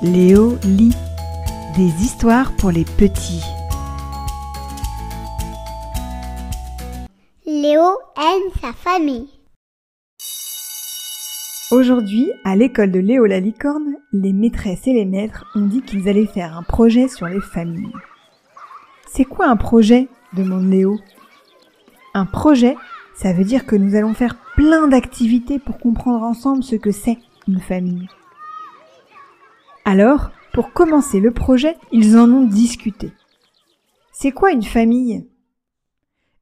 Léo lit des histoires pour les petits. Léo aime sa famille. Aujourd'hui, à l'école de Léo la licorne, les maîtresses et les maîtres ont dit qu'ils allaient faire un projet sur les familles. C'est quoi un projet? demande Léo. Un projet, ça veut dire que nous allons faire plein d'activités pour comprendre ensemble ce que c'est une famille. Alors, pour commencer le projet, ils en ont discuté. C'est quoi une famille?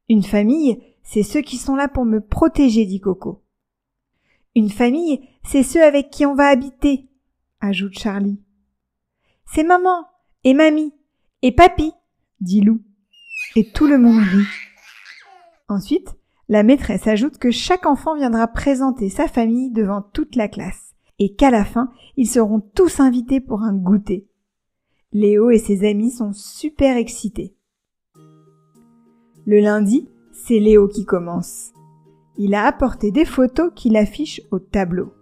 Une famille, c'est ceux qui sont là pour me protéger, dit Coco. Une famille, c'est ceux avec qui on va habiter, ajoute Charlie. C'est maman, et mamie, et papy, dit Lou. Et tout le monde rit. Ensuite, la maîtresse ajoute que chaque enfant viendra présenter sa famille devant toute la classe et qu'à la fin, ils seront tous invités pour un goûter. Léo et ses amis sont super excités. Le lundi, c'est Léo qui commence. Il a apporté des photos qu'il affiche au tableau.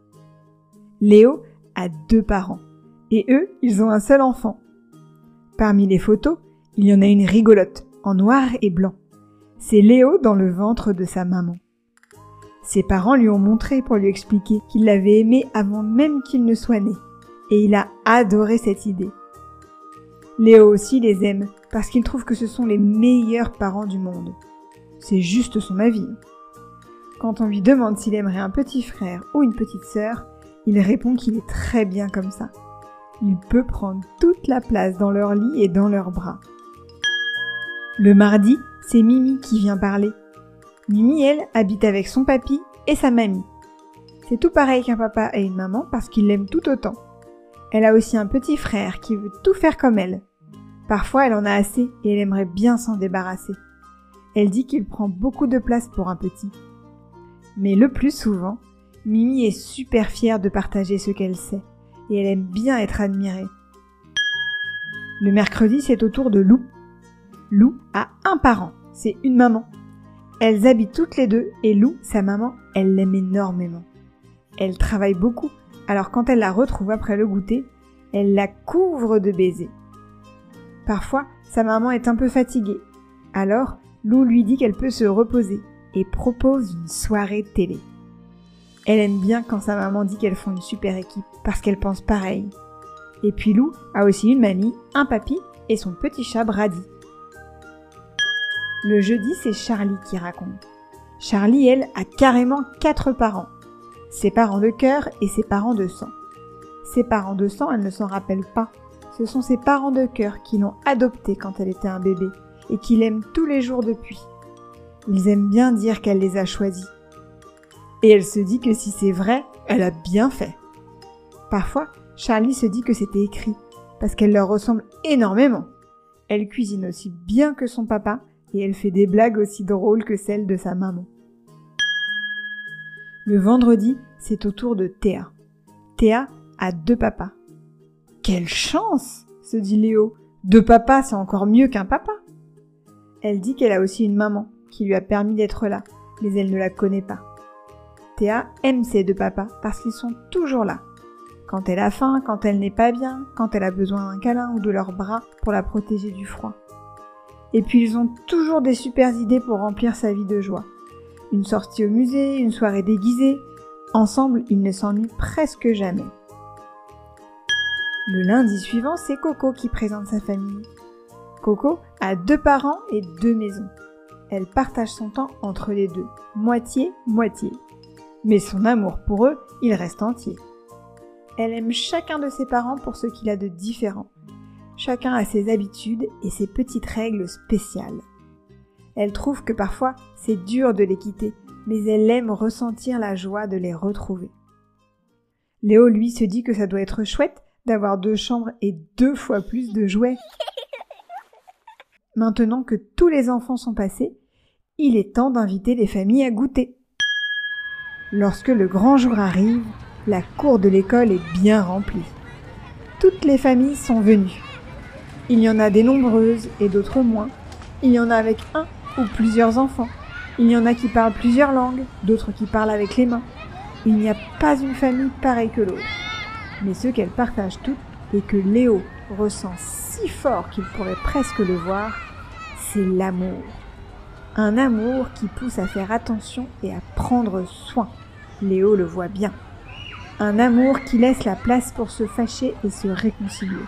Léo a deux parents et eux, ils ont un seul enfant. Parmi les photos, il y en a une rigolote en noir et blanc. C'est Léo dans le ventre de sa maman. Ses parents lui ont montré pour lui expliquer qu'il l'avait aimé avant même qu'il ne soit né. Et il a adoré cette idée. Léo aussi les aime parce qu'il trouve que ce sont les meilleurs parents du monde. C'est juste son avis. Quand on lui demande s'il aimerait un petit frère ou une petite sœur, il répond qu'il est très bien comme ça. Il peut prendre toute la place dans leur lit et dans leurs bras. Le mardi, c'est Mimi qui vient parler. Mimi, elle, habite avec son papy et sa mamie. C'est tout pareil qu'un papa et une maman parce qu'il l'aime tout autant. Elle a aussi un petit frère qui veut tout faire comme elle. Parfois, elle en a assez et elle aimerait bien s'en débarrasser. Elle dit qu'il prend beaucoup de place pour un petit. Mais le plus souvent, Mimi est super fière de partager ce qu'elle sait et elle aime bien être admirée. Le mercredi, c'est au tour de Lou. Lou a un parent, c'est une maman. Elles habitent toutes les deux et Lou, sa maman, elle l'aime énormément. Elle travaille beaucoup, alors quand elle la retrouve après le goûter, elle la couvre de baisers. Parfois, sa maman est un peu fatiguée. Alors, Lou lui dit qu'elle peut se reposer et propose une soirée télé. Elle aime bien quand sa maman dit qu'elles font une super équipe parce qu'elle pense pareil. Et puis Lou a aussi une mamie, un papy et son petit chat Brady. Le jeudi, c'est Charlie qui raconte. Charlie, elle, a carrément quatre parents. Ses parents de cœur et ses parents de sang. Ses parents de sang, elle ne s'en rappelle pas. Ce sont ses parents de cœur qui l'ont adoptée quand elle était un bébé et qui l'aiment tous les jours depuis. Ils aiment bien dire qu'elle les a choisis. Et elle se dit que si c'est vrai, elle a bien fait. Parfois, Charlie se dit que c'était écrit, parce qu'elle leur ressemble énormément. Elle cuisine aussi bien que son papa et elle fait des blagues aussi drôles que celles de sa maman. Le vendredi, c'est au tour de Théa. Théa a deux papas. Quelle chance se dit Léo. Deux papas, c'est encore mieux qu'un papa. Elle dit qu'elle a aussi une maman qui lui a permis d'être là, mais elle ne la connaît pas. Théa aime ses deux papas parce qu'ils sont toujours là. Quand elle a faim, quand elle n'est pas bien, quand elle a besoin d'un câlin ou de leurs bras pour la protéger du froid. Et puis ils ont toujours des super idées pour remplir sa vie de joie. Une sortie au musée, une soirée déguisée. Ensemble, ils ne s'ennuient presque jamais. Le lundi suivant, c'est Coco qui présente sa famille. Coco a deux parents et deux maisons. Elle partage son temps entre les deux, moitié-moitié. Mais son amour pour eux, il reste entier. Elle aime chacun de ses parents pour ce qu'il a de différent. Chacun a ses habitudes et ses petites règles spéciales. Elle trouve que parfois c'est dur de les quitter, mais elle aime ressentir la joie de les retrouver. Léo, lui, se dit que ça doit être chouette d'avoir deux chambres et deux fois plus de jouets. Maintenant que tous les enfants sont passés, il est temps d'inviter les familles à goûter. Lorsque le grand jour arrive, la cour de l'école est bien remplie. Toutes les familles sont venues. Il y en a des nombreuses et d'autres moins. Il y en a avec un ou plusieurs enfants. Il y en a qui parlent plusieurs langues, d'autres qui parlent avec les mains. Il n'y a pas une famille pareille que l'autre. Mais ce qu'elles partagent toutes, et que Léo ressent si fort qu'il pourrait presque le voir, c'est l'amour. Un amour qui pousse à faire attention et à prendre soin. Léo le voit bien. Un amour qui laisse la place pour se fâcher et se réconcilier.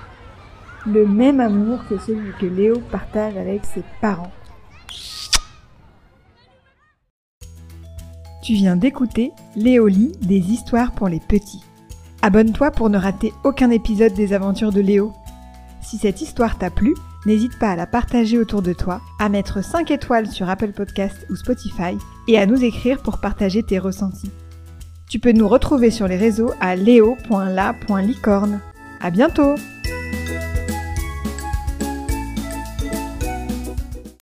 Le même amour que celui que Léo partage avec ses parents. Tu viens d'écouter Léo lit des histoires pour les petits. Abonne-toi pour ne rater aucun épisode des aventures de Léo. Si cette histoire t'a plu, n'hésite pas à la partager autour de toi, à mettre 5 étoiles sur Apple Podcast ou Spotify et à nous écrire pour partager tes ressentis. Tu peux nous retrouver sur les réseaux à leo.la.licorne. À bientôt!